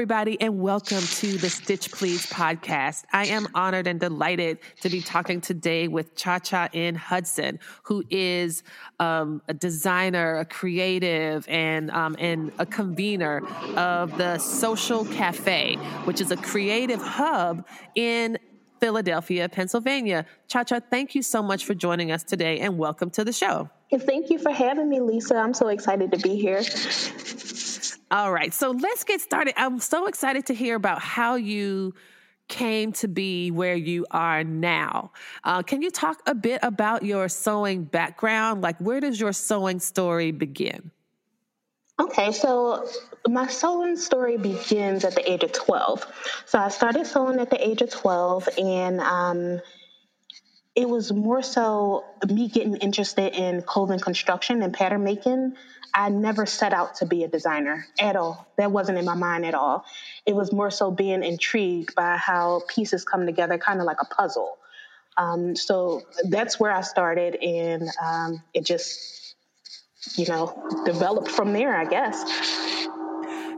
Everybody, and welcome to the Stitch Please podcast. I am honored and delighted to be talking today with Cha Cha N. Hudson, who is um, a designer, a creative, and um, and a convener of the Social Cafe, which is a creative hub in Philadelphia, Pennsylvania. Cha Cha, thank you so much for joining us today, and welcome to the show. Thank you for having me, Lisa. I'm so excited to be here. All right. So let's get started. I'm so excited to hear about how you came to be where you are now. Uh, can you talk a bit about your sewing background? Like, where does your sewing story begin? Okay, so my sewing story begins at the age of 12. So I started sewing at the age of 12, and um, it was more so me getting interested in clothing construction and pattern making I never set out to be a designer at all. That wasn't in my mind at all. It was more so being intrigued by how pieces come together, kind of like a puzzle. Um, so that's where I started, and um, it just, you know, developed from there, I guess.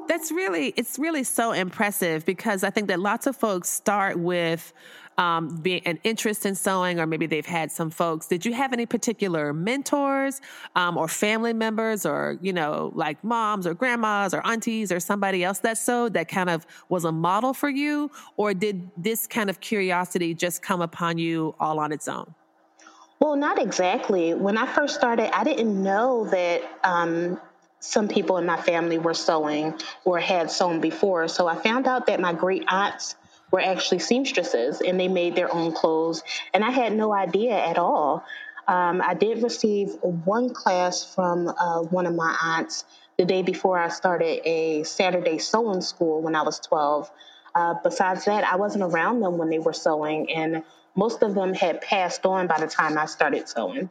That's really, it's really so impressive because I think that lots of folks start with um, being an interest in sewing, or maybe they've had some folks. Did you have any particular mentors um, or family members, or you know, like moms or grandmas or aunties or somebody else that sewed that kind of was a model for you, or did this kind of curiosity just come upon you all on its own? Well, not exactly. When I first started, I didn't know that um, some people in my family were sewing or had sewn before. So I found out that my great aunts were actually seamstresses and they made their own clothes. And I had no idea at all. Um, I did receive one class from uh, one of my aunts the day before I started a Saturday sewing school when I was 12. Uh, besides that, I wasn't around them when they were sewing, and most of them had passed on by the time I started sewing.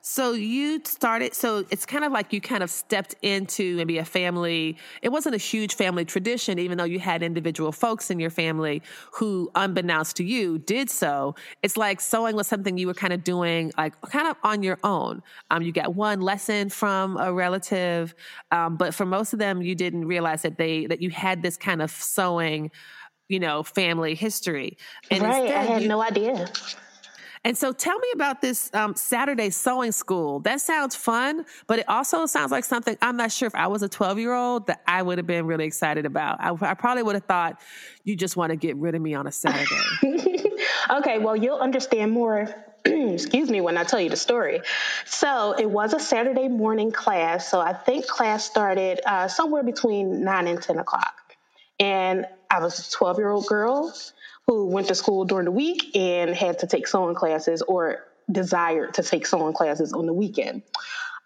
So you started, so it's kind of like you kind of stepped into maybe a family. It wasn't a huge family tradition, even though you had individual folks in your family who, unbeknownst to you, did so. It's like sewing was something you were kind of doing, like kind of on your own. Um, you got one lesson from a relative, um, but for most of them, you didn't realize that they that you had this kind of sewing, you know, family history. And right, I had you, no idea. And so tell me about this um, Saturday sewing school. That sounds fun, but it also sounds like something I'm not sure if I was a 12 year old that I would have been really excited about. I, I probably would have thought you just want to get rid of me on a Saturday. okay, well, you'll understand more excuse me when I tell you the story. So it was a Saturday morning class. So I think class started uh, somewhere between nine and 10 o'clock. And I was a 12 year old girl who went to school during the week and had to take sewing classes or desired to take sewing classes on the weekend.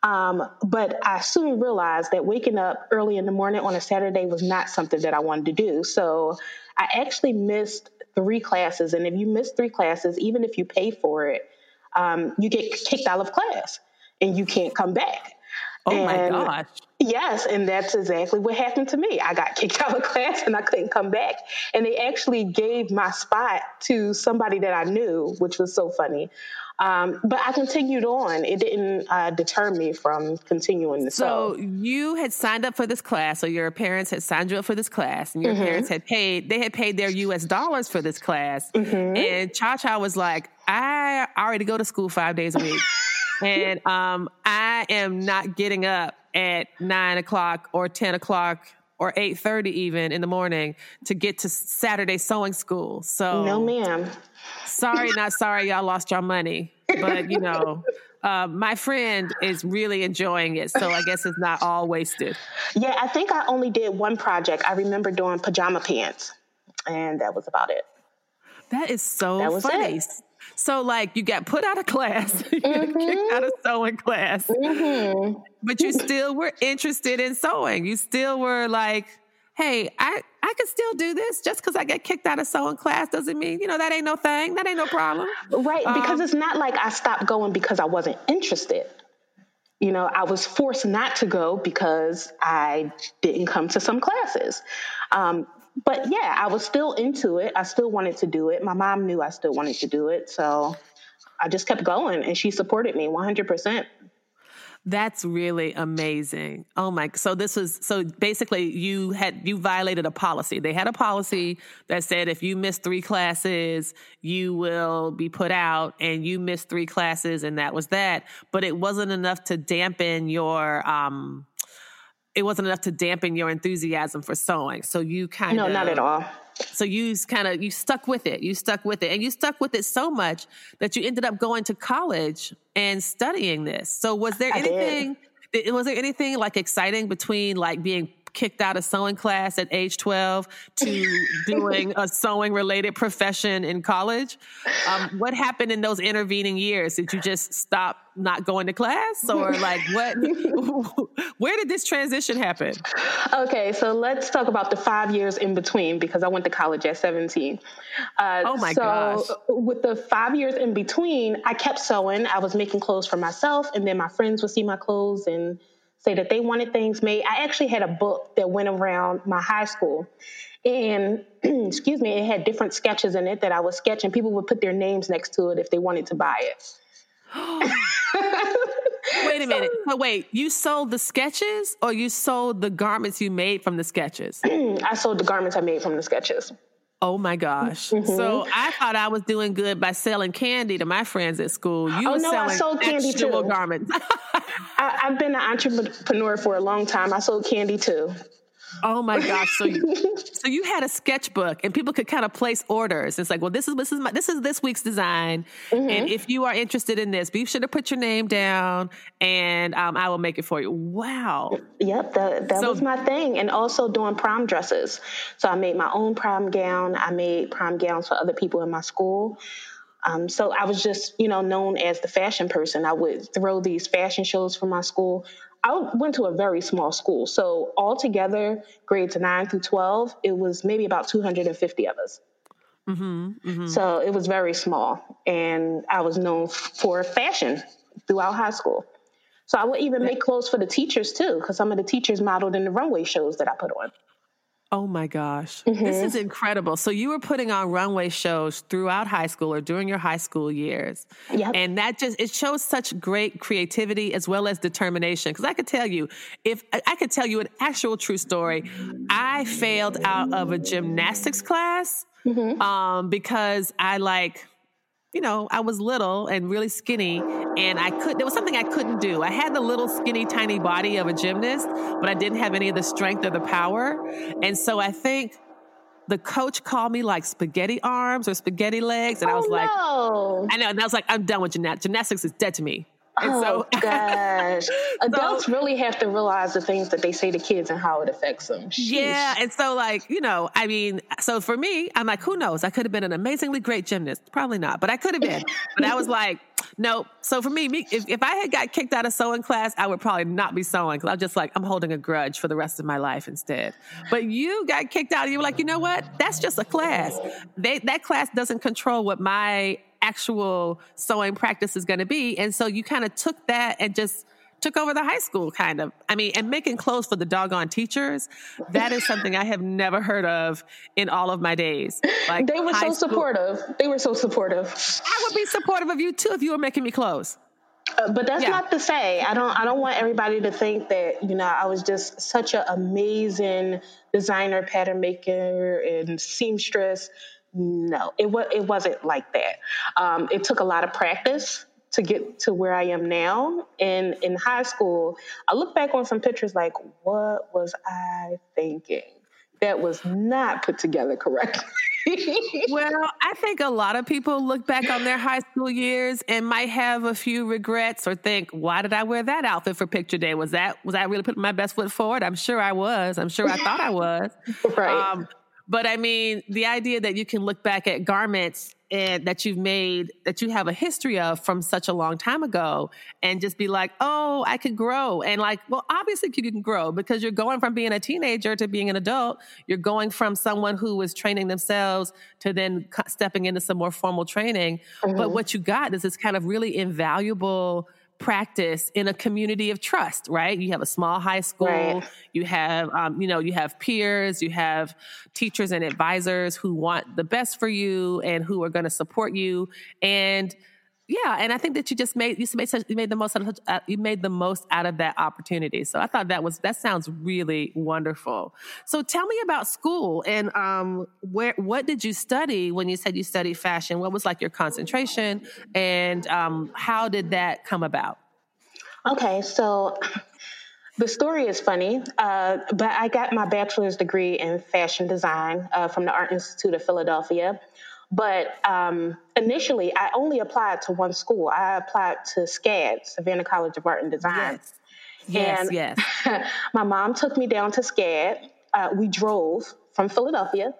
Um, but I soon realized that waking up early in the morning on a Saturday was not something that I wanted to do. So I actually missed three classes. And if you miss three classes, even if you pay for it, um, you get kicked out of class and you can't come back. Oh and my gosh. Yes, and that's exactly what happened to me. I got kicked out of class and I couldn't come back. And they actually gave my spot to somebody that I knew, which was so funny. Um, but I continued on. It didn't uh, deter me from continuing the So you had signed up for this class, or your parents had signed you up for this class, and your mm-hmm. parents had paid. They had paid their U.S. dollars for this class, mm-hmm. and Cha Cha was like, "I already go to school five days a week." and um, I am not getting up at nine o'clock or ten o'clock or eight thirty even in the morning to get to Saturday sewing school. So no, ma'am. Sorry, not sorry. Y'all lost your money, but you know. Uh, my friend is really enjoying it, so I guess it's not all wasted. Yeah, I think I only did one project. I remember doing pajama pants, and that was about it. That is so that funny. It. So, like, you got put out of class, you mm-hmm. kicked out of sewing class, mm-hmm. but you still were interested in sewing. You still were like, hey, I, I could still do this just because I get kicked out of sewing class doesn't mean, you know, that ain't no thing. That ain't no problem. Right. Um, because it's not like I stopped going because I wasn't interested. You know, I was forced not to go because I didn't come to some classes. Um, but yeah, I was still into it. I still wanted to do it. My mom knew I still wanted to do it. So I just kept going and she supported me 100%. That's really amazing. Oh my! So this was so basically you had you violated a policy. They had a policy that said if you miss three classes, you will be put out, and you missed three classes, and that was that. But it wasn't enough to dampen your um, it wasn't enough to dampen your enthusiasm for sewing. So you kind of no, not at all. So you kind of you stuck with it. You stuck with it, and you stuck with it so much that you ended up going to college and studying this. So was there I anything? Did. Was there anything like exciting between like being kicked out of sewing class at age 12 to doing a sewing related profession in college. Um, what happened in those intervening years? Did you just stop not going to class or like what? where did this transition happen? Okay, so let's talk about the five years in between because I went to college at 17. Uh, oh my so gosh. With the five years in between, I kept sewing. I was making clothes for myself, and then my friends would see my clothes and say that they wanted things made. I actually had a book that went around my high school. And excuse me, it had different sketches in it that I was sketching. People would put their names next to it if they wanted to buy it. wait a minute. So wait, you sold the sketches or you sold the garments you made from the sketches? I sold the garments I made from the sketches. Oh my gosh. Mm-hmm. So I thought I was doing good by selling candy to my friends at school. You oh, were no, selling I sold candy too. garments. I, have been an entrepreneur for a long time. I sold candy too. Oh my gosh! So you, so you had a sketchbook, and people could kind of place orders. It's like, well, this is this is my, this is this week's design, mm-hmm. and if you are interested in this, be sure to put your name down, and um, I will make it for you. Wow. Yep, that that so, was my thing, and also doing prom dresses. So I made my own prom gown. I made prom gowns for other people in my school. Um, so I was just, you know, known as the fashion person. I would throw these fashion shows for my school. I went to a very small school. So altogether, grades nine through 12, it was maybe about 250 of us. Mm-hmm, mm-hmm. So it was very small. And I was known for fashion throughout high school. So I would even make clothes for the teachers too, because some of the teachers modeled in the runway shows that I put on. Oh my gosh. Mm-hmm. This is incredible. So you were putting on runway shows throughout high school or during your high school years. Yep. And that just it shows such great creativity as well as determination. Cuz I could tell you if I could tell you an actual true story. I failed out of a gymnastics class mm-hmm. um, because I like you know, I was little and really skinny, and I could. There was something I couldn't do. I had the little skinny, tiny body of a gymnast, but I didn't have any of the strength or the power. And so I think the coach called me like spaghetti arms or spaghetti legs, and oh, I was like, no. I know, and I was like, I'm done with gymnastics. Gymnastics is dead to me. And oh so, gosh, adults so, really have to realize the things that they say to kids and how it affects them. Sheesh. Yeah, and so like you know, I mean, so for me, I'm like, who knows? I could have been an amazingly great gymnast, probably not, but I could have been. but I was like, no. So for me, me if, if I had got kicked out of sewing class, I would probably not be sewing because I'm just like I'm holding a grudge for the rest of my life instead. But you got kicked out, and you were like, you know what? That's just a class. They, that class doesn't control what my actual sewing practice is going to be. And so you kind of took that and just took over the high school kind of. I mean, and making clothes for the doggone teachers, that is something I have never heard of in all of my days. Like they were so school. supportive. They were so supportive. I would be supportive of you too if you were making me clothes. Uh, but that's yeah. not to say I don't. I don't want everybody to think that you know I was just such an amazing designer, pattern maker, and seamstress no, it was it wasn't like that. Um, it took a lot of practice to get to where I am now. And in high school, I look back on some pictures like, what was I thinking? That was not put together correctly. well, I think a lot of people look back on their high school years and might have a few regrets or think, why did I wear that outfit for picture day? Was that was I really putting my best foot forward? I'm sure I was. I'm sure I thought I was. right. Um, but I mean, the idea that you can look back at garments and that you've made that you have a history of from such a long time ago and just be like, oh, I could grow. And like, well, obviously you can grow because you're going from being a teenager to being an adult. You're going from someone who was training themselves to then stepping into some more formal training. Mm-hmm. But what you got is this kind of really invaluable practice in a community of trust, right? You have a small high school, right. you have, um, you know, you have peers, you have teachers and advisors who want the best for you and who are going to support you. And yeah, and I think that you just made you made such, you made the most out of, uh, you made the most out of that opportunity. So I thought that was that sounds really wonderful. So tell me about school and um, where what did you study when you said you studied fashion? What was like your concentration, and um, how did that come about? Okay, so the story is funny, uh, but I got my bachelor's degree in fashion design uh, from the Art Institute of Philadelphia. But um, initially, I only applied to one school. I applied to SCAD, Savannah College of Art and Design. Yes, and yes. my mom took me down to SCAD. Uh, we drove from Philadelphia.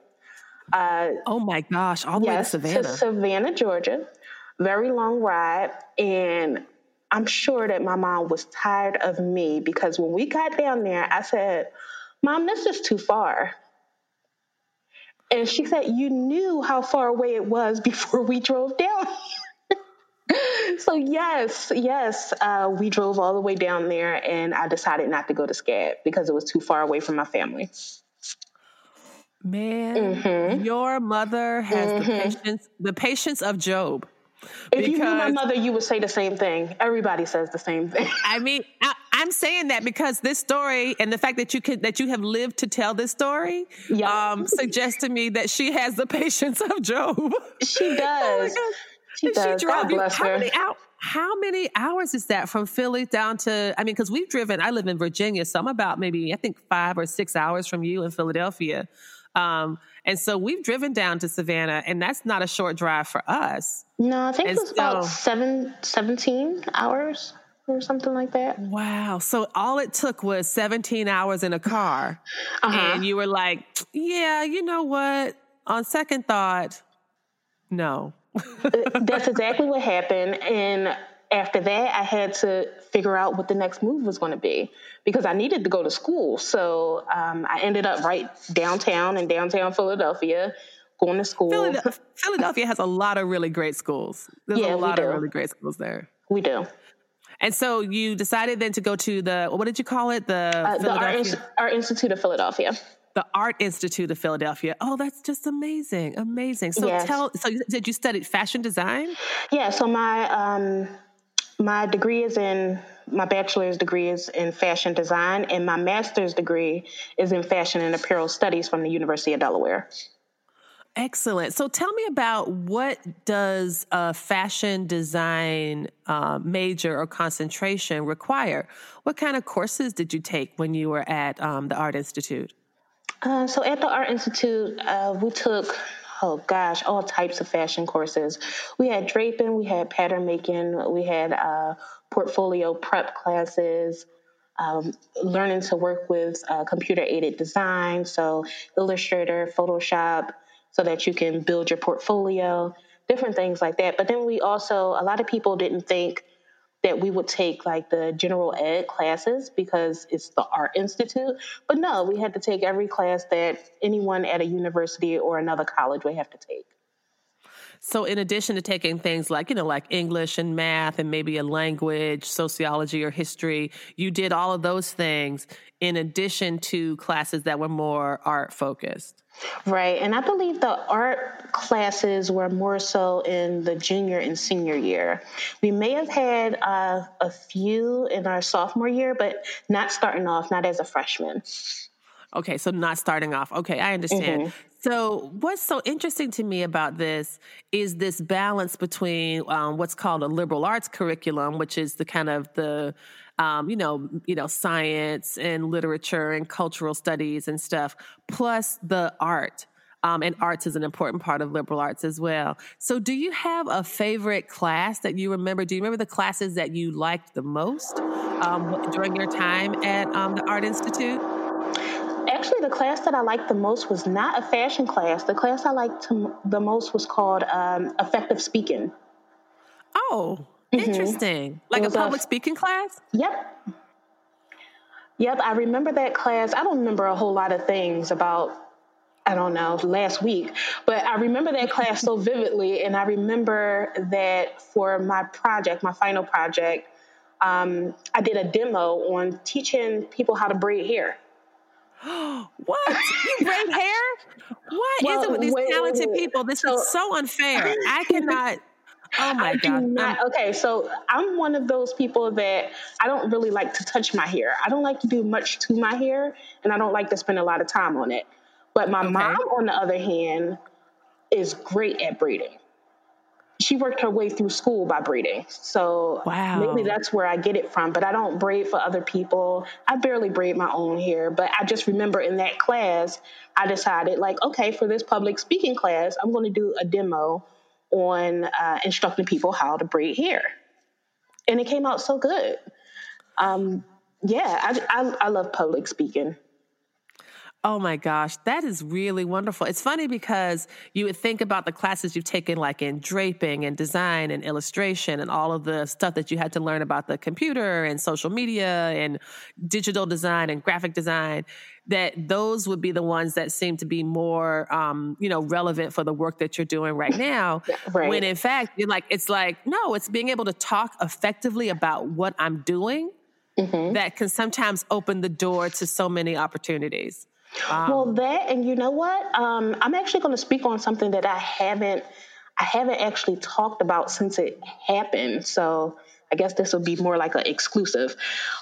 Uh, oh my gosh, all the yes, way to Savannah. To Savannah, Georgia. Very long ride. And I'm sure that my mom was tired of me because when we got down there, I said, Mom, this is too far. And she said, You knew how far away it was before we drove down. so, yes, yes, uh, we drove all the way down there, and I decided not to go to SCAD because it was too far away from my family. Man, mm-hmm. your mother has mm-hmm. the patience, the patience of Job. If you knew my mother, you would say the same thing. Everybody says the same thing. I mean, I, am saying that because this story and the fact that you could that you have lived to tell this story yeah. um, suggests to me that she has the patience of Job. She does. oh she and does. She drove God you, how her. Many hours, how many hours is that from Philly down to? I mean, because we've driven. I live in Virginia, so I'm about maybe I think five or six hours from you in Philadelphia. Um, and so we've driven down to Savannah, and that's not a short drive for us. No, I think and it was so, about seven, 17 hours or something like that. Wow. So all it took was 17 hours in a car. Uh-huh. And you were like, yeah, you know what? On second thought, no. That's exactly what happened. And after that, I had to figure out what the next move was going to be because I needed to go to school. So um, I ended up right downtown in downtown Philadelphia, going to school. Philadelphia, Philadelphia has a lot of really great schools. There's yeah, a lot of really great schools there. We do. And so you decided then to go to the what did you call it? The, uh, the Art, Art Institute of Philadelphia the Art Institute of Philadelphia. Oh, that's just amazing, amazing. So yes. tell. So did you study fashion design? Yeah. So my um, my degree is in my bachelor's degree is in fashion design, and my master's degree is in fashion and apparel studies from the University of Delaware. Excellent. So tell me about what does a fashion design uh, major or concentration require? What kind of courses did you take when you were at um, the Art Institute? Uh, so at the Art Institute, uh, we took oh gosh, all types of fashion courses. We had draping, we had pattern making, we had uh, portfolio prep classes, um, learning to work with uh, computer aided design, so Illustrator, Photoshop, so that you can build your portfolio, different things like that. But then we also, a lot of people didn't think that we would take like the general ed classes because it's the art institute. But no we had to take every class that anyone at a university or another college would have to take. So in addition to taking things like you know like english and math and maybe a language sociology or history you did all of those things in addition to classes that were more art focused Right. And I believe the art classes were more so in the junior and senior year. We may have had uh, a few in our sophomore year, but not starting off, not as a freshman. Okay, so not starting off. Okay, I understand. Mm-hmm. So, what's so interesting to me about this is this balance between um, what's called a liberal arts curriculum, which is the kind of the um, you know, you know, science and literature and cultural studies and stuff, plus the art. Um, and arts is an important part of liberal arts as well. So, do you have a favorite class that you remember? Do you remember the classes that you liked the most um, during your time at um, the Art Institute? actually, the class that I liked the most was not a fashion class. The class I liked the most was called um, effective speaking. Oh, mm-hmm. interesting. Like a public a, speaking class? Yep. Yep, I remember that class. I don't remember a whole lot of things about I don't know, last week. But I remember that class so vividly. And I remember that for my project, my final project, um, I did a demo on teaching people how to braid hair. what? You braid hair? What well, is it with these wait, talented wait, wait. people? This so, is so unfair. I cannot. Oh my god! okay, so I'm one of those people that I don't really like to touch my hair. I don't like to do much to my hair, and I don't like to spend a lot of time on it. But my okay. mom, on the other hand, is great at braiding. She worked her way through school by braiding. So wow. maybe that's where I get it from. But I don't braid for other people. I barely braid my own hair. But I just remember in that class, I decided, like, okay, for this public speaking class, I'm going to do a demo on uh, instructing people how to braid hair. And it came out so good. Um, yeah, I, I, I love public speaking. Oh my gosh, that is really wonderful. It's funny because you would think about the classes you've taken, like in draping and design and illustration and all of the stuff that you had to learn about the computer and social media and digital design and graphic design, that those would be the ones that seem to be more, um, you know, relevant for the work that you're doing right now. right. When in fact, you're like, it's like, no, it's being able to talk effectively about what I'm doing mm-hmm. that can sometimes open the door to so many opportunities. Um, well, that and you know what? Um, I'm actually going to speak on something that I haven't I haven't actually talked about since it happened. So I guess this will be more like an exclusive.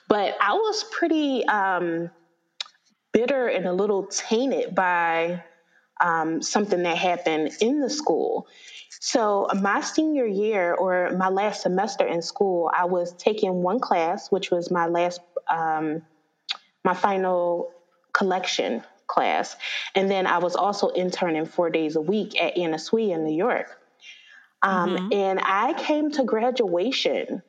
But I was pretty um, bitter and a little tainted by um, something that happened in the school. So, my senior year or my last semester in school, I was taking one class, which was my last, um, my final collection class. And then I was also interning four days a week at Anna Sui in New York. Um, mm-hmm. And I came to graduation,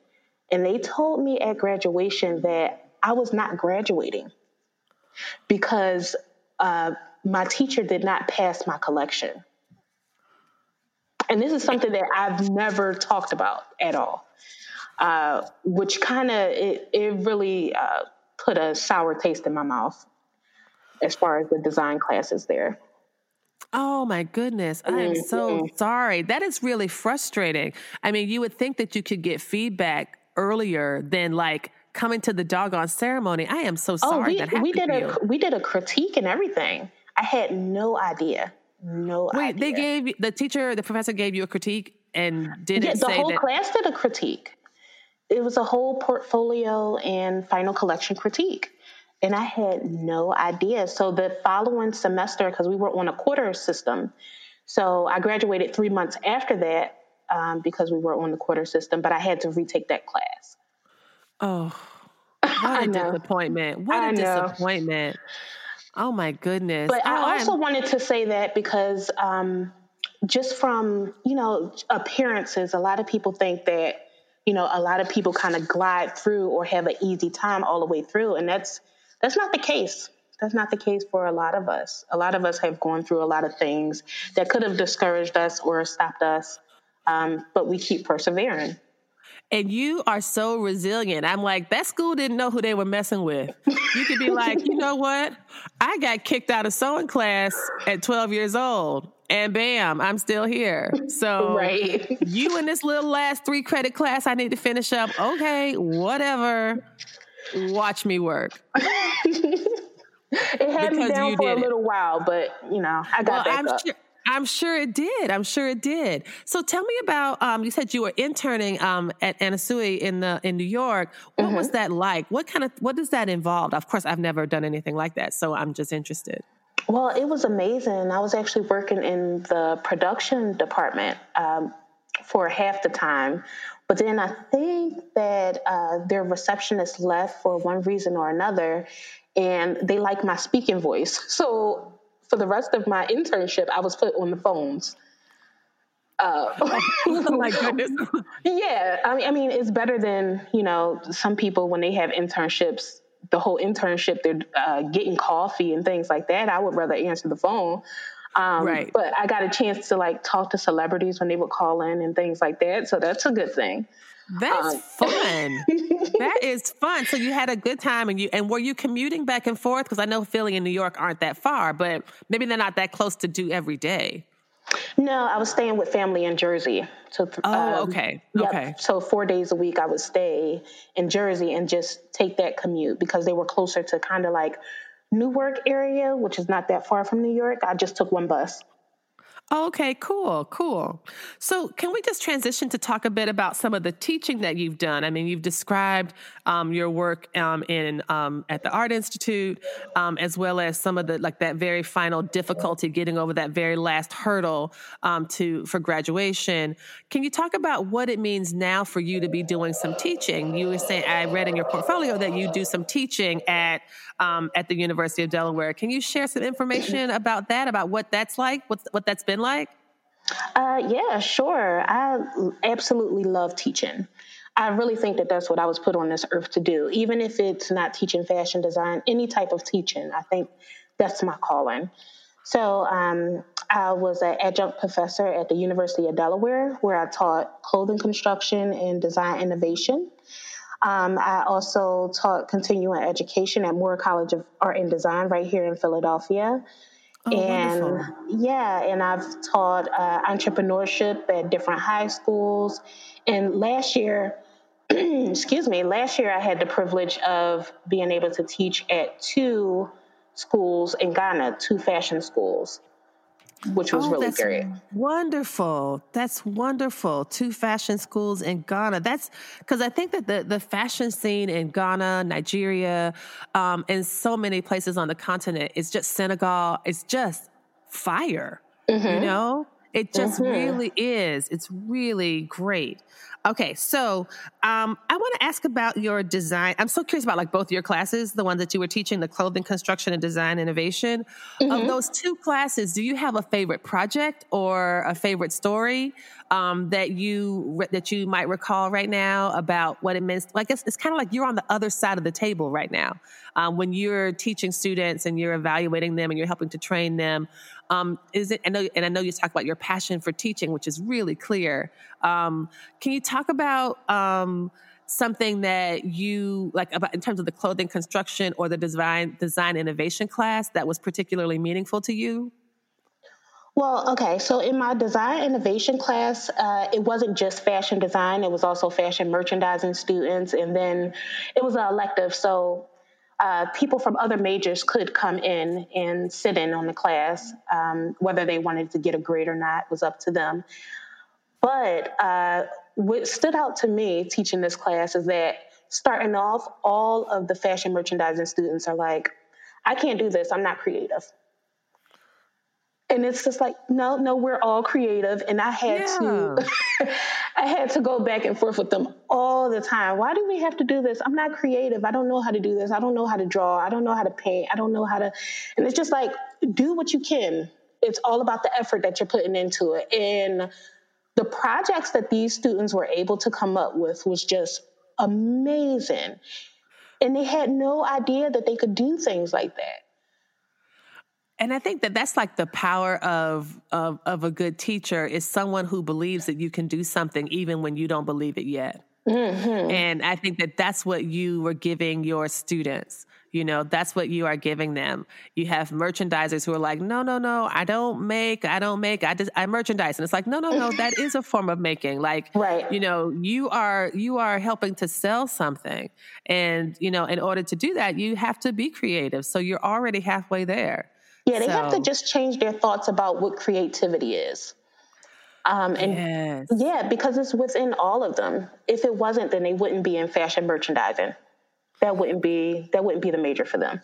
and they told me at graduation that I was not graduating because uh, my teacher did not pass my collection. And this is something that I've never talked about at all, uh, which kind of it, it really uh, put a sour taste in my mouth as far as the design classes there. Oh my goodness. I am so sorry. That is really frustrating. I mean, you would think that you could get feedback earlier than like coming to the doggone ceremony. I am so oh, sorry. Oh, we, we did a you. we did a critique and everything. I had no idea. No Wait, idea. they gave the teacher, the professor gave you a critique and didn't yeah, the whole that- class did a critique. It was a whole portfolio and final collection critique and I had no idea. So the following semester, because we were on a quarter system, so I graduated three months after that um, because we were on the quarter system, but I had to retake that class. Oh, what a disappointment! What a disappointment! Oh my goodness! But oh, I also I'm... wanted to say that because um, just from you know appearances, a lot of people think that you know a lot of people kind of glide through or have an easy time all the way through, and that's that's not the case. That's not the case for a lot of us. A lot of us have gone through a lot of things that could have discouraged us or stopped us, um, but we keep persevering. And you are so resilient. I'm like, that school didn't know who they were messing with. You could be like, you know what? I got kicked out of sewing class at 12 years old and bam, I'm still here. So right. you in this little last three credit class I need to finish up. Okay, whatever. Watch me work. it had because me down for a little it. while, but you know, I got well, I'm up. Sure, I'm sure it did. I'm sure it did. So tell me about. Um, you said you were interning um, at Anna Sui in the in New York. What mm-hmm. was that like? What kind of what does that involve? Of course, I've never done anything like that, so I'm just interested. Well, it was amazing. I was actually working in the production department um, for half the time, but then I think that uh, their receptionist left for one reason or another, and they like my speaking voice. So for the rest of my internship, I was put on the phones. Uh, oh my goodness! yeah, I mean, I mean, it's better than you know some people when they have internships. the whole internship, they're uh, getting coffee and things like that. I would rather answer the phone. Um, right. But I got a chance to like talk to celebrities when they would call in and things like that. So that's a good thing. That's um, fun. that is fun. So you had a good time, and you and were you commuting back and forth? Because I know Philly and New York aren't that far, but maybe they're not that close to do every day. No, I was staying with family in Jersey. So, oh, um, okay, yep. okay. So four days a week, I would stay in Jersey and just take that commute because they were closer to kind of like Newark area, which is not that far from New York. I just took one bus. Okay, cool, cool. So, can we just transition to talk a bit about some of the teaching that you've done? I mean, you've described um, your work um, in um, at the Art Institute, um, as well as some of the like that very final difficulty getting over that very last hurdle um, to for graduation. Can you talk about what it means now for you to be doing some teaching? You were saying I read in your portfolio that you do some teaching at um, at the University of Delaware. Can you share some information about that? About what that's like? What what that's been like? Uh, yeah, sure. I absolutely love teaching. I really think that that's what I was put on this earth to do. Even if it's not teaching fashion design, any type of teaching, I think that's my calling. So um, I was an adjunct professor at the University of Delaware, where I taught clothing construction and design innovation. Um, I also taught continuing education at Moore College of Art and Design right here in Philadelphia. Oh, and wonderful. yeah, and I've taught uh, entrepreneurship at different high schools. And last year, excuse me, last year I had the privilege of being able to teach at two schools in Ghana, two fashion schools which was oh, really great. Wonderful. That's wonderful. Two fashion schools in Ghana. That's because I think that the, the fashion scene in Ghana, Nigeria, um, and so many places on the continent is just Senegal. It's just fire. Mm-hmm. You know, it just mm-hmm. really is. It's really great. Okay, so um, I want to ask about your design. I'm so curious about like both your classes, the ones that you were teaching, the clothing construction and design innovation. Mm-hmm. Of those two classes, do you have a favorite project or a favorite story um, that you that you might recall right now about what it means? Like it's, it's kind of like you're on the other side of the table right now um, when you're teaching students and you're evaluating them and you're helping to train them. Um, is it? I know, and I know you talk about your passion for teaching, which is really clear. Um, can you talk about um, something that you like about in terms of the clothing construction or the design design innovation class that was particularly meaningful to you? Well, okay. So in my design innovation class, uh, it wasn't just fashion design; it was also fashion merchandising students, and then it was an elective. So uh, people from other majors could come in and sit in on the class. Um, whether they wanted to get a grade or not was up to them. But uh, what stood out to me teaching this class is that starting off, all of the fashion merchandising students are like, I can't do this, I'm not creative. And it's just like, no, no, we're all creative. And I had yeah. to I had to go back and forth with them all the time. Why do we have to do this? I'm not creative. I don't know how to do this. I don't know how to draw. I don't know how to paint. I don't know how to and it's just like do what you can. It's all about the effort that you're putting into it. And the projects that these students were able to come up with was just amazing. And they had no idea that they could do things like that. And I think that that's like the power of, of, of a good teacher is someone who believes that you can do something even when you don't believe it yet. Mm-hmm. And I think that that's what you were giving your students. You know, that's what you are giving them. You have merchandisers who are like, no, no, no, I don't make, I don't make, I just, I merchandise. And it's like, no, no, no, that is a form of making. Like, right. you know, you are, you are helping to sell something. And, you know, in order to do that, you have to be creative. So you're already halfway there. Yeah, they so. have to just change their thoughts about what creativity is. Um, and yes. yeah, because it's within all of them. If it wasn't, then they wouldn't be in fashion merchandising. That wouldn't be that wouldn't be the major for them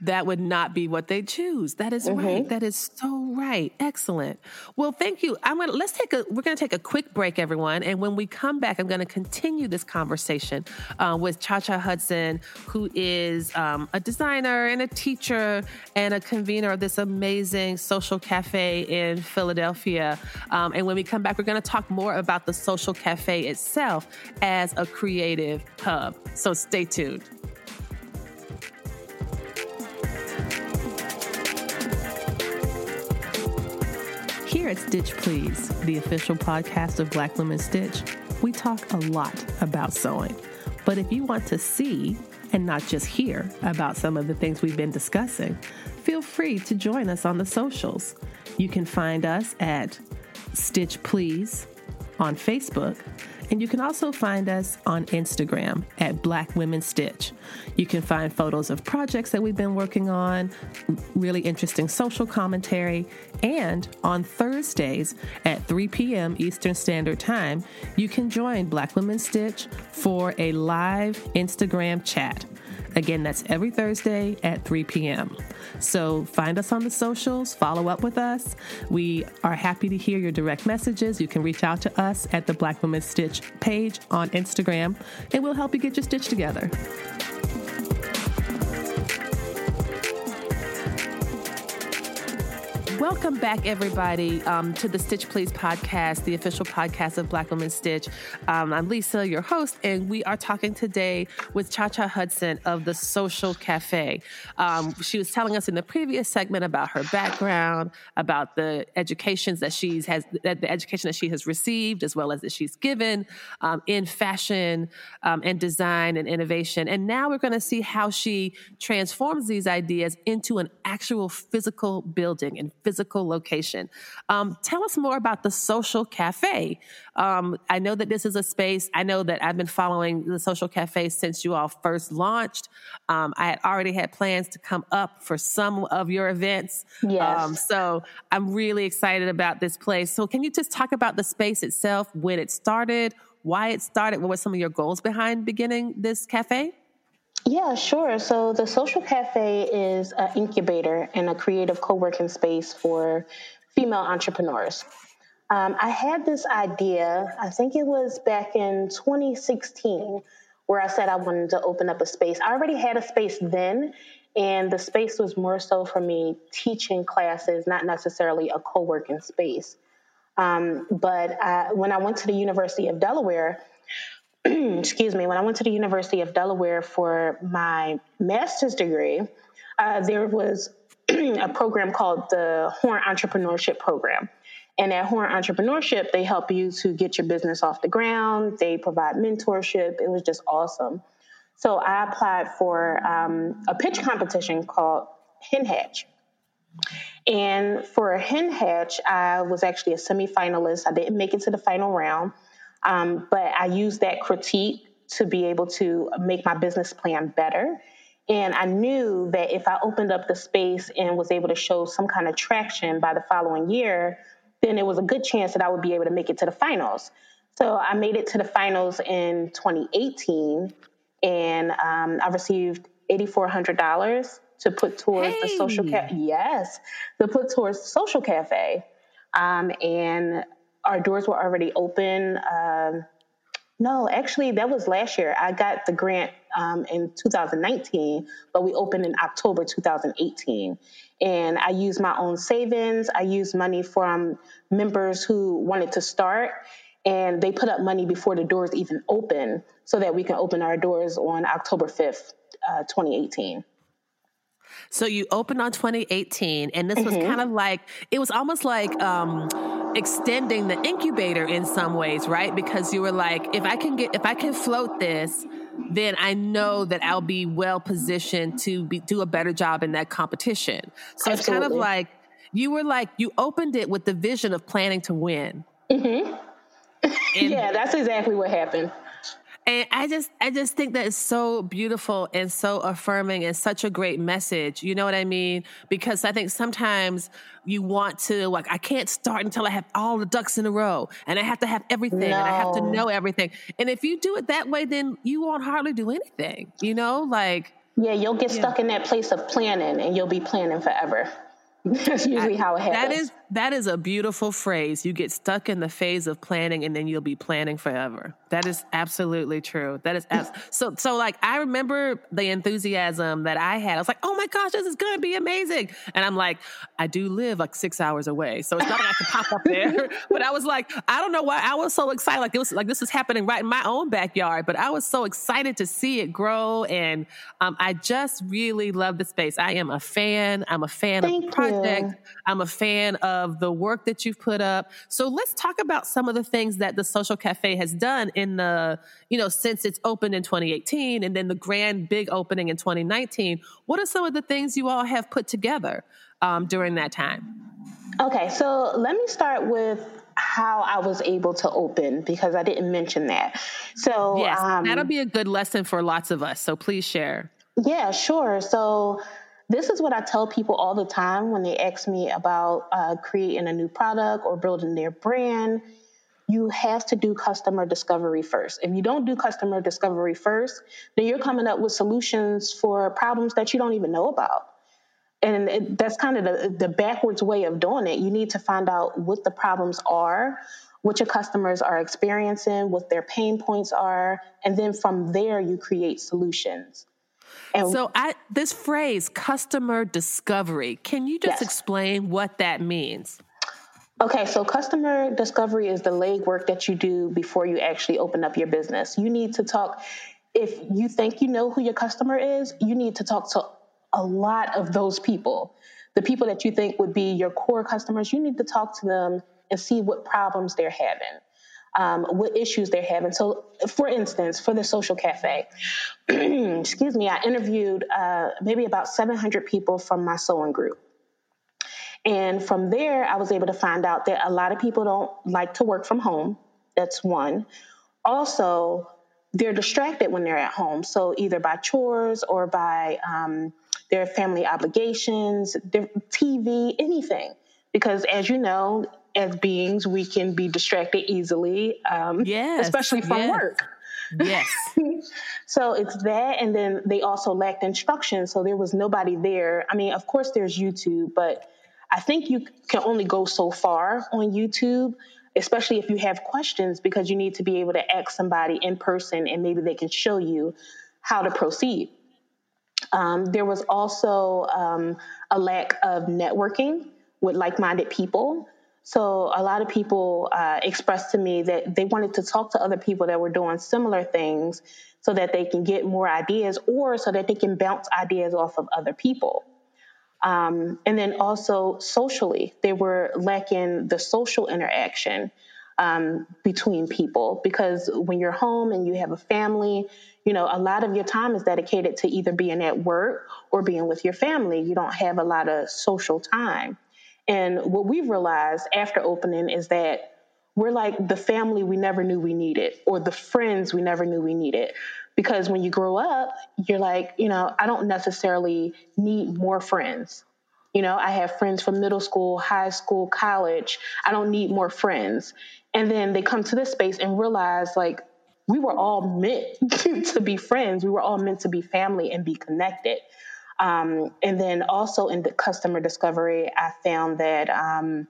that would not be what they choose. That is mm-hmm. right. That is so right. Excellent. Well, thank you. I'm gonna let's take a we're gonna take a quick break, everyone, and when we come back, I'm gonna continue this conversation uh, with Cha Cha Hudson, who is um, a designer and a teacher and a convener of this amazing social cafe in Philadelphia. Um, and when we come back, we're gonna talk more about the social cafe itself as a creative hub. So stay tuned. Here at Stitch Please, the official podcast of Black Women Stitch, we talk a lot about sewing. But if you want to see and not just hear about some of the things we've been discussing, feel free to join us on the socials. You can find us at Stitch Please on Facebook and you can also find us on Instagram at Black Women Stitch. You can find photos of projects that we've been working on, really interesting social commentary, and on Thursdays at 3 p.m. Eastern Standard Time, you can join Black Women Stitch for a live Instagram chat. Again, that's every Thursday at 3 p.m. So find us on the socials, follow up with us. We are happy to hear your direct messages. You can reach out to us at the Black Women Stitch page on Instagram, and we'll help you get your stitch together. Welcome back, everybody, um, to the Stitch Please podcast, the official podcast of Black Women Stitch. Um, I'm Lisa, your host, and we are talking today with Cha Cha Hudson of the Social Cafe. Um, she was telling us in the previous segment about her background, about the educations that she's has, that the education that she has received, as well as that she's given um, in fashion um, and design and innovation. And now we're going to see how she transforms these ideas into an actual physical building and physical location. Um, tell us more about the Social Cafe. Um, I know that this is a space, I know that I've been following the Social Cafe since you all first launched. Um, I had already had plans to come up for some of your events. Yes. Um, so I'm really excited about this place. So, can you just talk about the space itself, when it started, why it started, what were some of your goals behind beginning this cafe? Yeah, sure. So the Social Cafe is an incubator and a creative co working space for female entrepreneurs. Um, I had this idea, I think it was back in 2016, where I said I wanted to open up a space. I already had a space then, and the space was more so for me teaching classes, not necessarily a co working space. Um, but I, when I went to the University of Delaware, excuse me, when I went to the University of Delaware for my master's degree, uh, there was a program called the Horn Entrepreneurship Program. And at Horn Entrepreneurship, they help you to get your business off the ground. They provide mentorship. It was just awesome. So I applied for um, a pitch competition called Hen Hatch. And for a Hen Hatch, I was actually a semifinalist. I didn't make it to the final round. Um, but I use that critique to be able to make my business plan better. And I knew that if I opened up the space and was able to show some kind of traction by the following year, then it was a good chance that I would be able to make it to the finals. So I made it to the finals in 2018, and um, I received $8,400 to put towards hey. the social cafe. Yes, to put towards the social cafe. Um, and our doors were already open. Um, no, actually, that was last year. I got the grant um, in 2019, but we opened in October 2018. And I used my own savings. I used money from members who wanted to start, and they put up money before the doors even open so that we can open our doors on October 5th, uh, 2018. So you opened on 2018, and this mm-hmm. was kind of like, it was almost like, um, extending the incubator in some ways, right? Because you were like, if I can get, if I can float this, then I know that I'll be well positioned to be, do a better job in that competition. So Absolutely. it's kind of like you were like you opened it with the vision of planning to win. Mm-hmm. yeah, that's exactly what happened. And I just, I just think that is so beautiful and so affirming and such a great message. You know what I mean? Because I think sometimes you want to, like, I can't start until I have all the ducks in a row and I have to have everything no. and I have to know everything. And if you do it that way, then you won't hardly do anything, you know, like. Yeah, you'll get yeah. stuck in that place of planning and you'll be planning forever. That's usually how it happens. That is that is a beautiful phrase. You get stuck in the phase of planning and then you'll be planning forever. That is absolutely true. That is abs- so so like I remember the enthusiasm that I had. I was like, "Oh my gosh, this is going to be amazing." And I'm like, I do live like 6 hours away. So it's not like I can pop up there. but I was like, I don't know why I was so excited like it was like this was happening right in my own backyard, but I was so excited to see it grow and um, I just really love the space. I am a fan. I'm a fan Thank of the project. You. I'm a fan of of the work that you've put up. So let's talk about some of the things that the Sewcial Cafe has done in the, you know, since it's opened in 2018 and then the grand big opening in 2019. What are some of the things you all have put together um, during that time? Okay, so let me start with how I was able to open because I didn't mention that. So yes, um, that'll be a good lesson for lots of us. So please share. Yeah, sure. So this is what I tell people all the time when they ask me about uh, creating a new product or building their brand. You have to do customer discovery first. If you don't do customer discovery first, then you're coming up with solutions for problems that you don't even know about. And it, that's kind of the, the backwards way of doing it. You need to find out what the problems are, what your customers are experiencing, what their pain points are, and then from there you create solutions. And so I this phrase customer discovery, can you just yes. explain what that means? Okay, so customer discovery is the legwork that you do before you actually open up your business. You need to talk if you think you know who your customer is, you need to talk to a lot of those people. The people that you think would be your core customers, you need to talk to them and see what problems they're having um, what issues they're having. So, for instance, for the Sewcial Cafe, excuse me, I interviewed uh, maybe about 700 people from my sewing group. And from there, I was able to find out that a lot of people don't like to work from home. That's one. Also, they're distracted when they're at home. So, either by chores or by um, their family obligations, their TV, anything. Because as you know, as beings, we can be distracted easily, um, yes, especially from yes. work. Yes. so it's that. And then they also lacked instruction. So there was nobody there. I mean, of course, there's YouTube, but I think you can only go so far on YouTube, especially if you have questions, because you need to be able to ask somebody in person and maybe they can show you how to proceed. Um, there was also um, a lack of networking with like minded people. So a lot of people uh, expressed to me that they wanted to talk to other people that were doing similar things so that they can get more ideas or so that they can bounce ideas off of other people. Um, and then also socially, they were lacking the social interaction um, between people because when you're home and you have a family, you know, a lot of your time is dedicated to either being at work or being with your family. You don't have a lot of social time. And what we've realized after opening is that we're like the family we never knew we needed or the friends we never knew we needed. Because when you grow up, you're like, you know, I don't necessarily need more friends. You know, I have friends from middle school, high school, college. I don't need more friends. And then they come to this space and realize like we were all meant to be friends. We were all meant to be family and be connected. Um, and then also in the customer discovery, I found that um,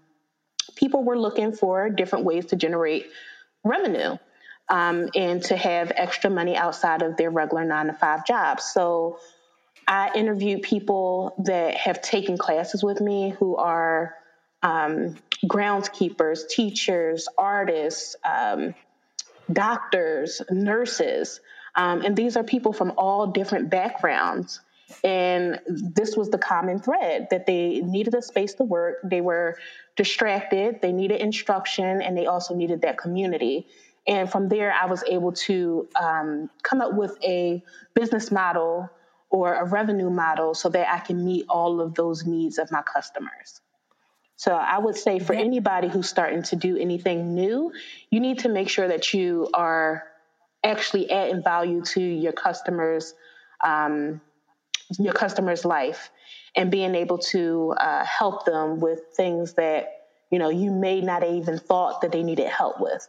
people were looking for different ways to generate revenue um, and to have extra money outside of their regular nine to five jobs. So I interviewed people that have taken classes with me who are um, groundskeepers, teachers, artists, um, doctors, nurses. Um, and these are people from all different backgrounds and this was the common thread that they needed a space to work. They were distracted, they needed instruction, and they also needed that community. And from there, I was able to um, come up with a business model or a revenue model so that I can meet all of those needs of my customers. So I would say for anybody who's starting to do anything new, you need to make sure that you are actually adding value to your customers' um, your customer's life and being able to uh, help them with things that you know you may not have even thought that they needed help with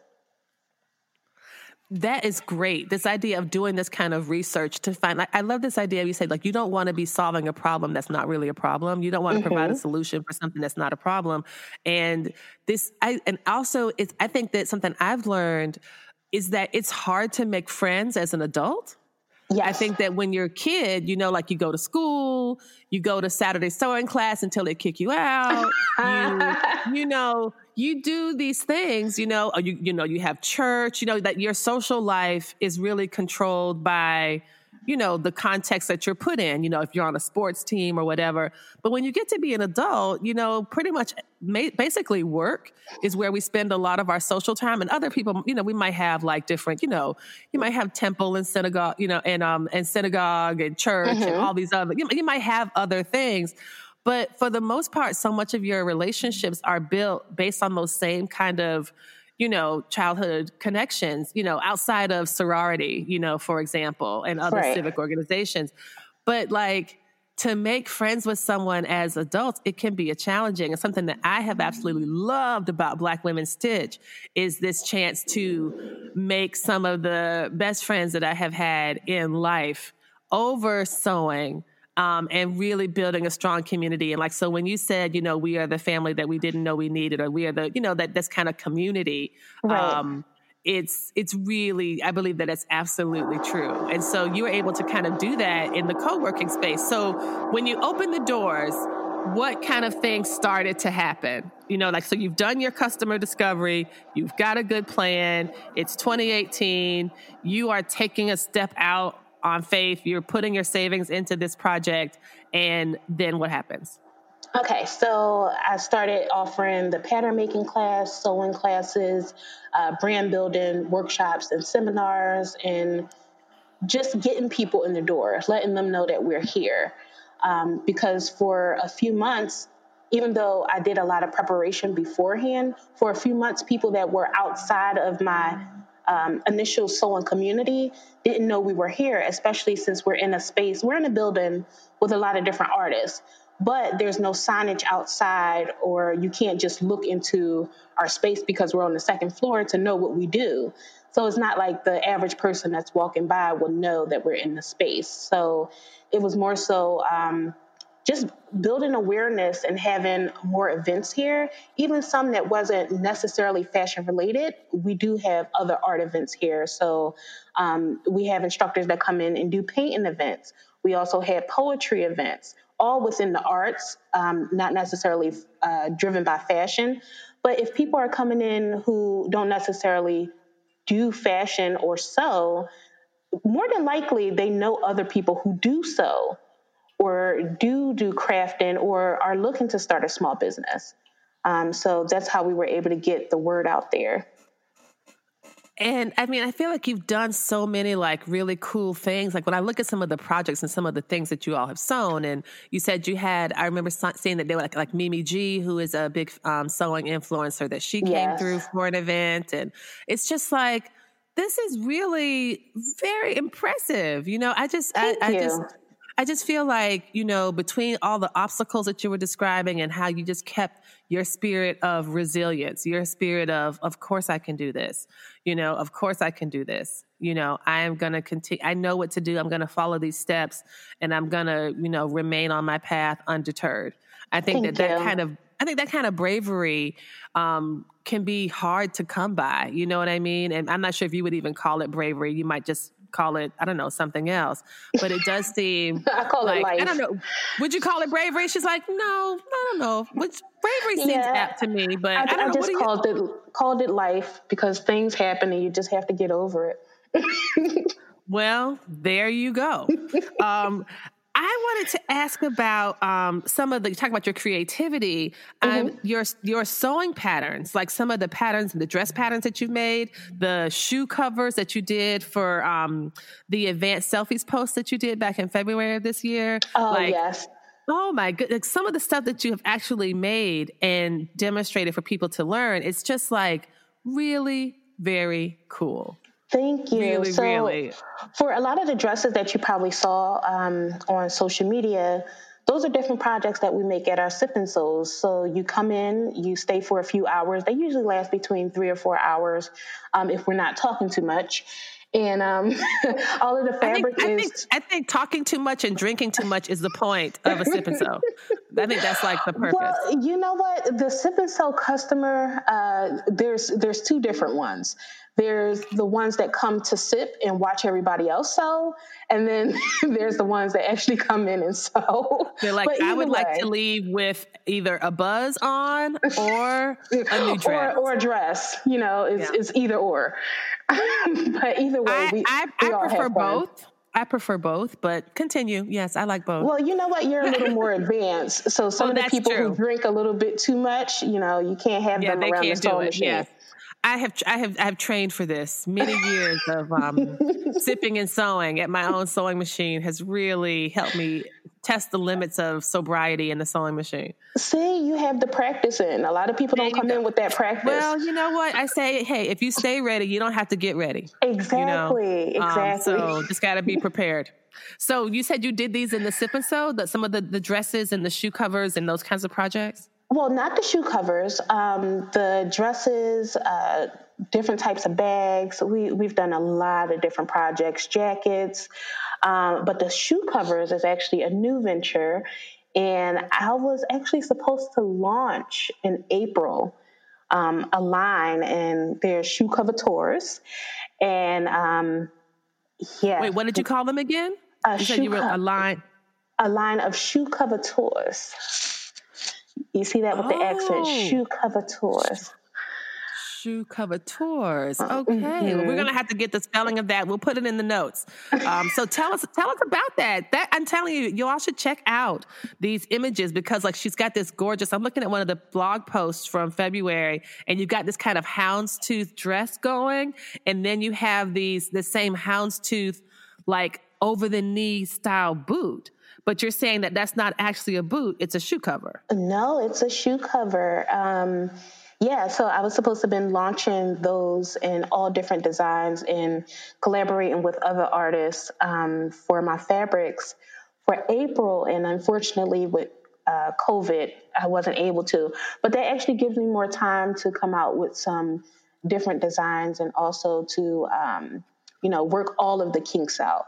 that is great. This idea of doing this kind of research to find, like, I love this idea. You say, like, you don't want to be solving a problem that's not really a problem. You don't want to mm-hmm. provide a solution for something that's not a problem. And this, I, and also, it's, I think that something I've learned is that it's hard to make friends as an adult. Yes. I think that when you're a kid, you know, like you go to school, you go to Saturday sewing class until they kick you out. you, you know, you do these things, you know, you, you know, you have church, you know, that your social life is really controlled by you know, the context that you're put in, you know, if you're on a sports team or whatever. But when you get to be an adult, you know, pretty much basically work is where we spend a lot of our social time and other people, you know, we might have like different, you know, you might have temple and synagogue, you know, and, um, and synagogue and church mm-hmm. and all these other, you, you might have other things. But for the most part, so much of your relationships are built based on those same kind of, you know, childhood connections, you know, outside of sorority, you know, for example, and other right. civic organizations. But like to make friends with someone as adults, it can be a challenging and something that I have absolutely loved about Black Women Stitch is this chance to make some of the best friends that I have had in life over sewing um, and really building a strong community. And like, so when you said, you know, we are the family that we didn't know we needed, or we are the, you know, that this kind of community. Right. Um, it's it's really I believe that it's absolutely true. And so you were able to kind of do that in the co-working space. So when you open the doors, what kind of things started to happen? You know, like so you've done your customer discovery, you've got a good plan, it's 2018, you are taking a step out on faith, you're putting your savings into this project, and then what happens? Okay, so I started offering the pattern making class, sewing classes, uh, brand building workshops and seminars, and just getting people in the door, letting them know that we're here. Um, because for a few months, even though I did a lot of preparation beforehand, for a few months, people that were outside of my um, initial sewing community didn't know we were here, especially since we're in a space, we're in a building with a lot of different artists, but there's no signage outside, or you can't just look into our space because we're on the second floor to know what we do. So it's not like the average person that's walking by will know that we're in the space. So it was more so um, just building awareness and having more events here, even some that wasn't necessarily fashion related. We do have other art events here. So um, we have instructors that come in and do painting events. We also had poetry events, all within the arts, um, not necessarily uh, driven by fashion. But if people are coming in who don't necessarily do fashion or sew, more than likely they know other people who do so or do do crafting or are looking to start a small business. Um, so that's how we were able to get the word out there. And I mean, I feel like you've done so many like really cool things. Like when I look at some of the projects and some of the things that you all have sewn, and you said you had, I remember seeing that they were like, like Mimi G, who is a big um, sewing influencer, that she came yes. through for an event. And it's just like, this is really very impressive. You know, I just, I, I just, I just feel like, you know, between all the obstacles that you were describing and how you just kept your spirit of resilience, your spirit of, of course I can do this, you know, of course I can do this. You know, I am going to continue. I know what to do. I'm going to follow these steps and I'm going to, you know, remain on my path undeterred. I think Thank that you. that kind of, I think that kind of bravery um, can be hard to come by. You know what I mean? And I'm not sure if you would even call it bravery. You might just call it, I don't know, something else. But it does seem I call like, it life. I don't know. Would you call it bravery? She's like, no, I don't know. Which bravery seems yeah, apt to me, but I, I don't I know. just called you... it called it life because things happen and you just have to get over it. well, there you go. Um, I wanted to ask about um, some of the talk about your creativity, um, mm-hmm. your your sewing patterns, like some of the patterns, and the dress patterns that you made, the shoe covers that you did for um, the advanced selfies post that you did back in February of this year. Oh like, yes. Oh my goodness! Like some of the stuff that you have actually made and demonstrated for people to learn, it's just like really very cool. Thank you. Really, so really. For a lot of the dresses that you probably saw um, on social media, those are different projects that we make at our sip and sews. So you come in, you stay for a few hours. They usually last between three or four hours um, if we're not talking too much. And um, all of the fabric I think, is. I think, I think talking too much and drinking too much is the point of a sip and sew. I think that's like the purpose. Well, you know what? The sip and sew customer, uh, there's there's two different ones. There's the ones that come to sip and watch everybody else sew, and then there's the ones that actually come in and sew. They're like, I would way, like to leave with either a buzz on or a new dress. Or, or a dress. You know, it's, yeah. it's either or. but either way, I, we, I, we I prefer both. I prefer both, but continue. Yes, I like both. Well, you know what? You're a little more advanced. So some well, of the people true. who drink a little bit too much, you know, you can't have yeah, them around the sewing machine. Yes. I have I have I have trained for this. Many years of um, sipping and sewing at my own sewing machine has really helped me test the limits of sobriety in the sewing machine. See, you have the practice in. A lot of people don't come in with that practice. Well, you know what? I say, hey, if you stay ready, you don't have to get ready. Exactly. You know? Exactly. Um, so just got to be prepared. So you said you did these in the sip and sew, that some of the, the dresses and the shoe covers and those kinds of projects? Well, not the shoe covers, um, the dresses, uh, different types of bags. We, we've done a lot of different projects, jackets. Um, but the shoe covers is actually a new venture. And I was actually supposed to launch in April um, a line, and they're shoe cover tours. And um, yeah. Wait, what did you call them again? A you said you were a line. A line of shoe cover tours. You see that with oh. the accent, shoe cover tours. Shoe cover tours. Uh, okay, mm-hmm. well, we're gonna have to get the spelling of that. We'll put it in the notes. Um, so tell us, tell us about that. That I'm telling you, you all should check out these images because, like, she's got this gorgeous. I'm looking at one of the blog posts from February, and you've got this kind of houndstooth dress going, and then you have these the same houndstooth like over the knee style boot. But you're saying that that's not actually a boot; it's a shoe cover. No, it's a shoe cover. Um, yeah, so I was supposed to have been launching those in all different designs and collaborating with other artists um, for my fabrics for April, and unfortunately, with uh, COVID, I wasn't able to. But that actually gives me more time to come out with some different designs and also to, um, you know, work all of the kinks out.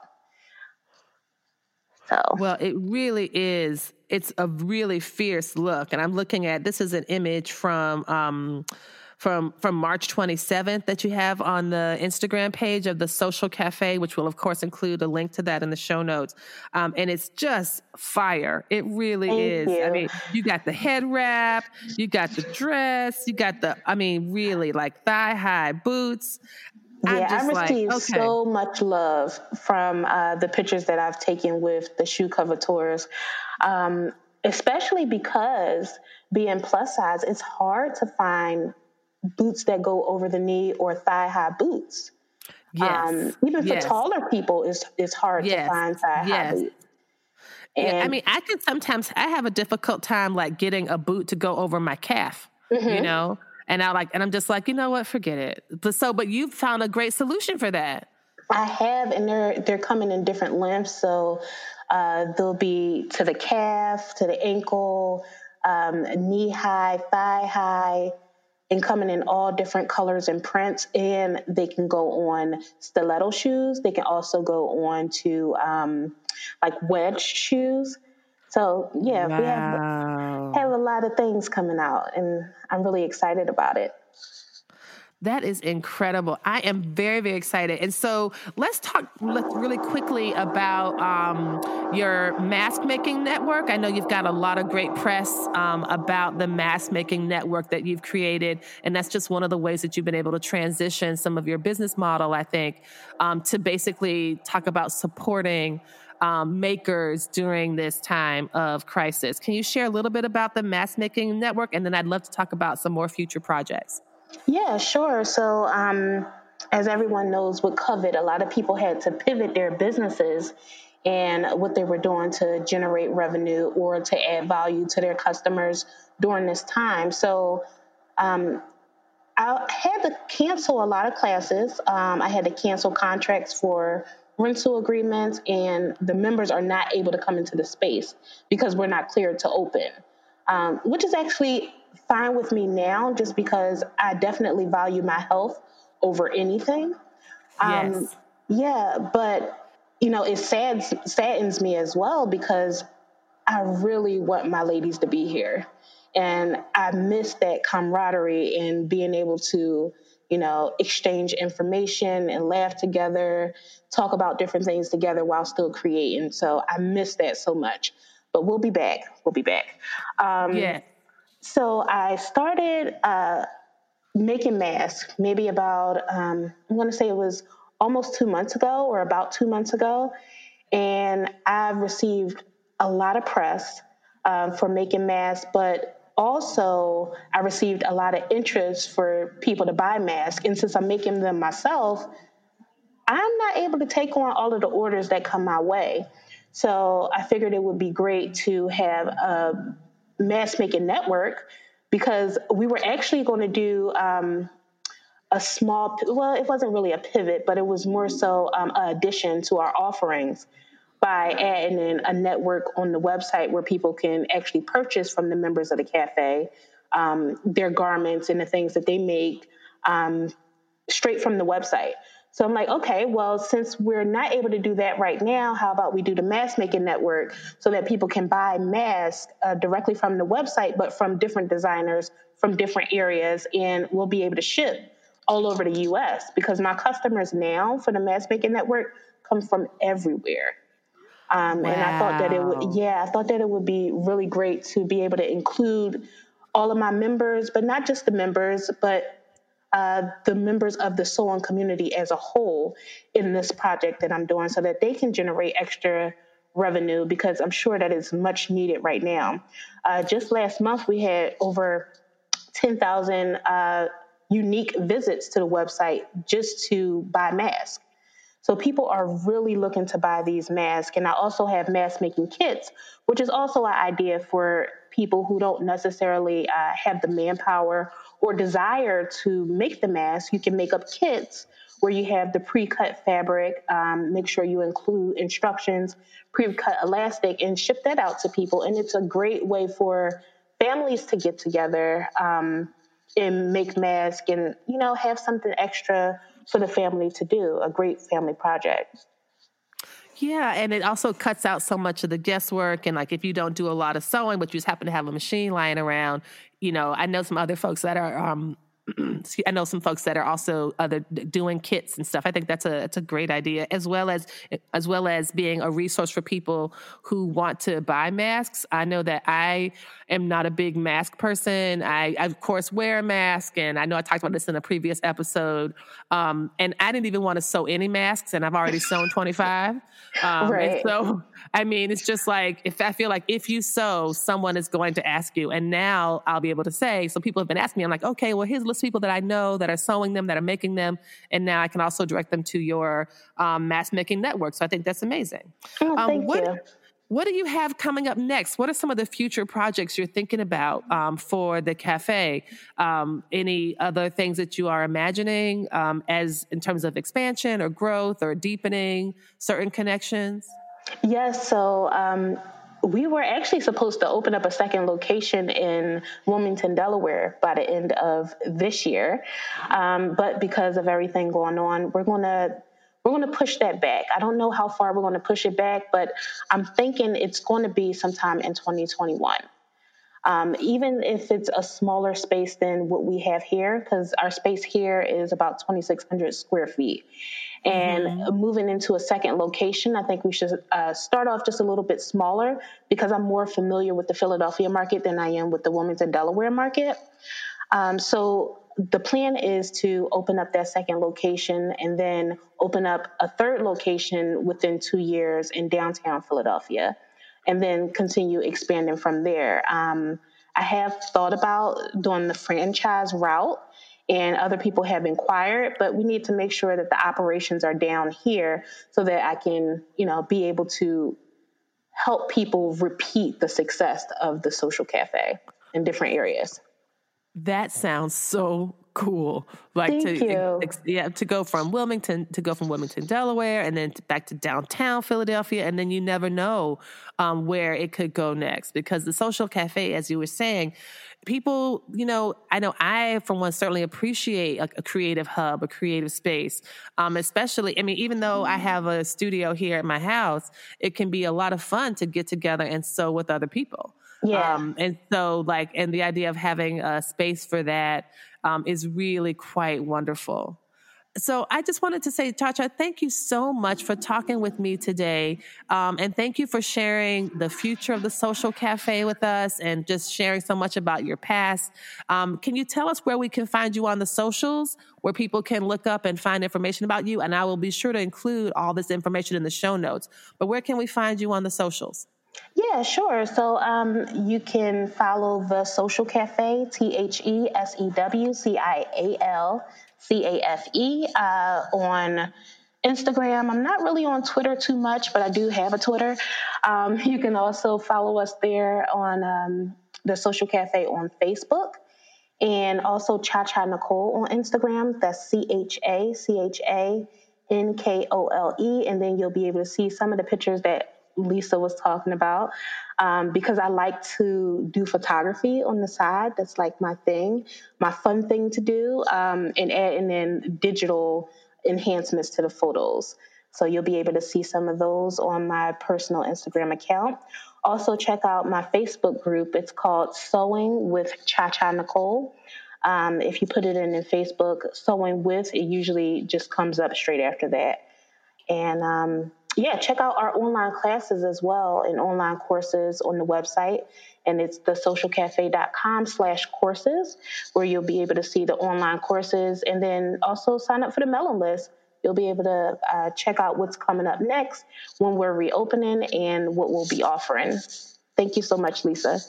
So. Well, it really is. It's a really fierce look, and I'm looking at this is an image from. Um, from from March 27th that you have on the Instagram page of the Sewcial Cafe, which will of course include a link to that in the show notes. Um, and it's just fire. It really Thank is. You. I mean, you got the head wrap, you got the dress, you got the I mean, really like thigh high boots. Yeah, I received like, okay. so much love from uh, the pictures that I've taken with the shoe cover tours, um, especially because being plus size, it's hard to find boots that go over the knee or thigh high boots. Yes. Um, even yes. for taller people, it's it's hard yes. to find thigh yes. high boots. And yeah, I mean, I can sometimes I have a difficult time like getting a boot to go over my calf. Mm-hmm. You know, and I like, and I'm just like, you know what, forget it. But so, but you found a great solution for that. I have, and they're they're coming in different lengths. So uh, they'll be to the calf, to the ankle, um, knee high, thigh high, and coming in all different colors and prints. And they can go on stiletto shoes. They can also go on to um, like wedge shoes. So yeah, wow. we have have a lot of things coming out, and I'm really excited about it. That is incredible. I am very, very excited. And so let's talk really quickly about um, your mask making network. I know you've got a lot of great press um, about the mask making network that you've created. And that's just one of the ways that you've been able to transition some of your business model, I think, um, to basically talk about supporting um, makers during this time of crisis. Can you share a little bit about the Mass making network? And then I'd love to talk about some more future projects. Yeah, sure. So, um, as everyone knows, with COVID, a lot of people had to pivot their businesses and what they were doing to generate revenue or to add value to their customers during this time. So, um, I had to cancel a lot of classes. Um, I had to cancel contracts for rental agreements and the members are not able to come into the space because we're not cleared to open, um, which is actually fine with me now just because I definitely value my health over anything. Um, yes. Yeah, but you know, it saddens, saddens me as well because I really want my ladies to be here. And I miss that camaraderie and being able to you know, exchange information and laugh together, talk about different things together while still creating. So I miss that so much. But we'll be back. We'll be back. Um, yeah. So I started uh, making masks maybe about, um, I'm going to say it was almost two months ago, or about two months ago, and I've received a lot of press um, for making masks, but also I received a lot of interest for people to buy masks. And since I'm making them myself, I'm not able to take on all of the orders that come my way. So I figured it would be great to have a mask making network because we were actually going to do um, a small, well, it wasn't really a pivot, but it was more so um, an addition to our offerings by adding in a network on the website where people can actually purchase from the members of the cafe um, their garments and the things that they make um, straight from the website. So I'm like, okay, well, since we're not able to do that right now, how about we do the mask making network so that people can buy masks uh, directly from the website, but from different designers from different areas, and we'll be able to ship all over the US because my customers now for the mask making network come from everywhere. Um, wow. And I thought that it would, yeah, I thought that it would be really great to be able to include all of my members, but not just the members, but uh, the members of the sewing community as a whole in this project that I'm doing so that they can generate extra revenue because I'm sure that is much needed right now. Uh, just last month, we had over 10,000 uh, unique visits to the website just to buy masks. So people are really looking to buy these masks. And I also have mask making kits, which is also an idea for people who don't necessarily uh, have the manpower or desire to make the mask. You can make up kits where you have the pre-cut fabric. Um, make sure you include instructions, pre-cut elastic, and ship that out to people. And it's a great way for families to get together um, and make masks and you know have something extra for the family to do, a great family project. Yeah, and it also cuts out so much of the guesswork. And like if you don't do a lot of sewing, but you just happen to have a machine lying around, you know, I know some other folks that are um, I know some folks that are also other doing kits and stuff. I think that's a that's a great idea, as well as as well as being a resource for people who want to buy masks. I know that I am not a big mask person. I, I of course wear a mask, and I know I talked about this in a previous episode. Um, and I didn't even want to sew any masks, and I've already sewn twenty five. Um, right. so I mean, it's just like if I feel like if you sew, someone is going to ask you, and now I'll be able to say. So people have been asking me. I'm like, okay, well here's a list people that I know that are sewing them, that are making them, and now I can also direct them to your um, mask making network. So I think that's amazing. Oh, um, thank what, you. What do you have coming up next? What are some of the future projects you're thinking about um, for the cafe? Um, any other things that you are imagining um, as in terms of expansion or growth or deepening certain connections? Yes. So um, we were actually supposed to open up a second location in Wilmington, Delaware by the end of this year. Um, but because of everything going on, we're going to we're going to push that back. I don't know how far we're going to push it back, but I'm thinking it's going to be sometime in 2021. Um, even if it's a smaller space than what we have here, because our space here is about 2,600 square feet. And mm-hmm. moving into a second location, I think we should uh, start off just a little bit smaller because I'm more familiar with the Philadelphia market than I am with the Wilmington, Delaware market. Um, so the plan is to open up that second location and then open up a third location within two years in downtown Philadelphia and then continue expanding from there. Um, I have thought about doing the franchise route and other people have inquired, but we need to make sure that the operations are down here so that I can, you know, be able to help people repeat the success of the Sewcial Cafe in different areas. That sounds so cool. Like Thank to you. yeah, to go from Wilmington to go from Wilmington, Delaware, and then to back to downtown Philadelphia, and then you never know um, where it could go next because the Sewcial Cafe, as you were saying, people, you know, I know I, for one, certainly appreciate a, a creative hub, a creative space. Um, especially, I mean, even though I have a studio here at my house, it can be a lot of fun to get together and sew with other people. Yeah. Um, and so, like, and the idea of having a space for that um, is really quite wonderful. So I just wanted to say, Cha Cha, thank you so much for talking with me today. Um, and thank you for sharing the future of the Sewcial Cafe with us and just sharing so much about your past. Um, can you tell us where we can find you on the socials, where people can look up and find information about you? And I will be sure to include all this information in the show notes. But where can we find you on the socials? Yeah, sure. So um, you can follow the Sewcial Cafe, T H E S E W C I A L C A F E, uh, on Instagram. I'm not really on Twitter too much, but I do have a Twitter. Um, you can also follow us there on um, the Sewcial Cafe on Facebook and also Cha Cha Nicole on Instagram. That's C H A C H A N K O L E. And then you'll be able to see some of the pictures that Lisa was talking about um, because I like to do photography on the side. That's like my thing, my fun thing to do, um, and add and then digital enhancements to the photos. So you'll be able to see some of those on my personal Instagram account. Also, check out my Facebook group. It's called Sewing with Cha Cha Nicole. Um, if you put it in in Facebook, Sewing with, it usually just comes up straight after that. And um, yeah, check out our online classes as well and online courses on the website. And it's the sewcialcafe.com slash courses where you'll be able to see the online courses and then also sign up for the mailing list. You'll be able to uh, check out what's coming up next when we're reopening and what we'll be offering. Thank you so much, Lisa.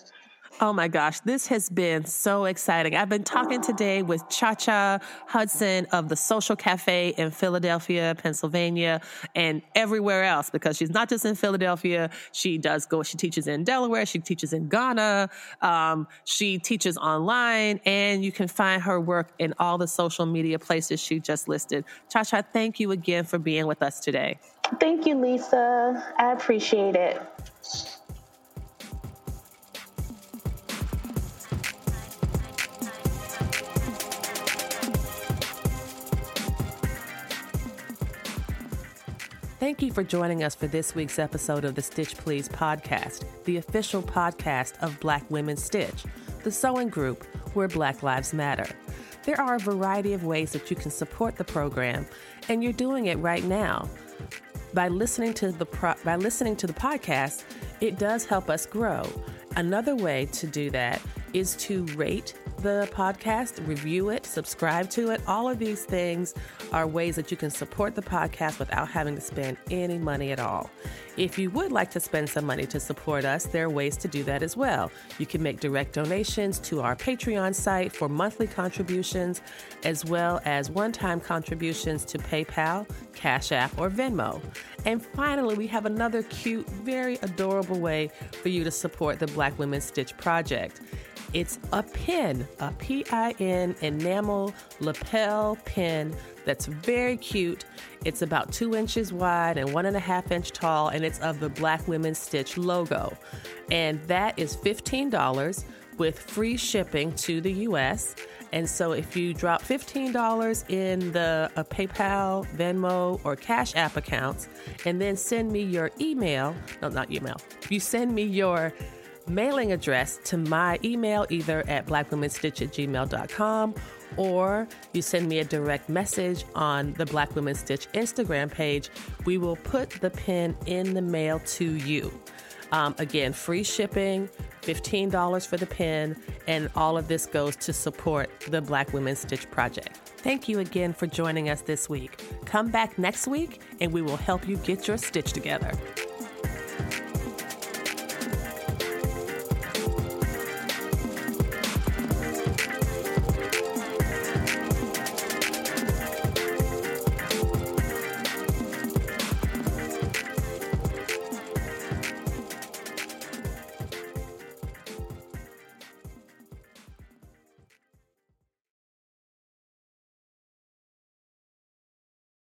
Oh my gosh, this has been so exciting. I've been talking today with Cha Cha Hudson of the Sewcial Cafe in Philadelphia, Pennsylvania, and everywhere else because she's not just in Philadelphia. She does go, she teaches in Delaware, she teaches in Ghana, um, she teaches online, and you can find her work in all the social media places she just listed. Cha Cha, thank you again for being with us today. Thank you, Lisa. I appreciate it. Thank you for joining us for this week's episode of the Stitch Please podcast, the official podcast of Black Women Stitch, the sewing group where Black Lives Matter. There are a variety of ways that you can support the program, and you're doing it right now. By listening to the pro- by listening to the podcast, it does help us grow. Another way to do that is to rate the podcast, review it, subscribe to it. All of these things are ways that you can support the podcast without having to spend any money at all. If you would like to spend some money to support us, there are ways to do that as well. You can make direct donations to our Patreon site for monthly contributions, as well as one time contributions to PayPal, Cash App, or Venmo. And finally, we have another cute, very adorable way for you to support the Black Women Stitch Project. It's a pin, a P I N enamel lapel pin that's very cute. It's about two inches wide and one and a half inch tall, and it's of the Black Women Stitch logo. And that is $15 with free shipping to the US. And so if you drop $15 in the uh, PayPal, Venmo, or Cash App accounts, and then send me your email, no, not email, you send me your mailing address to my email either at blackwomenstitch at gmail.com or you send me a direct message on the Black Women Stitch Instagram page, we will put the pin in the mail to you. Um, again, free shipping, $15 for the pin, and all of this goes to support the Black Women Stitch Project. Thank you again for joining us this week. Come back next week and we will help you get your stitch together.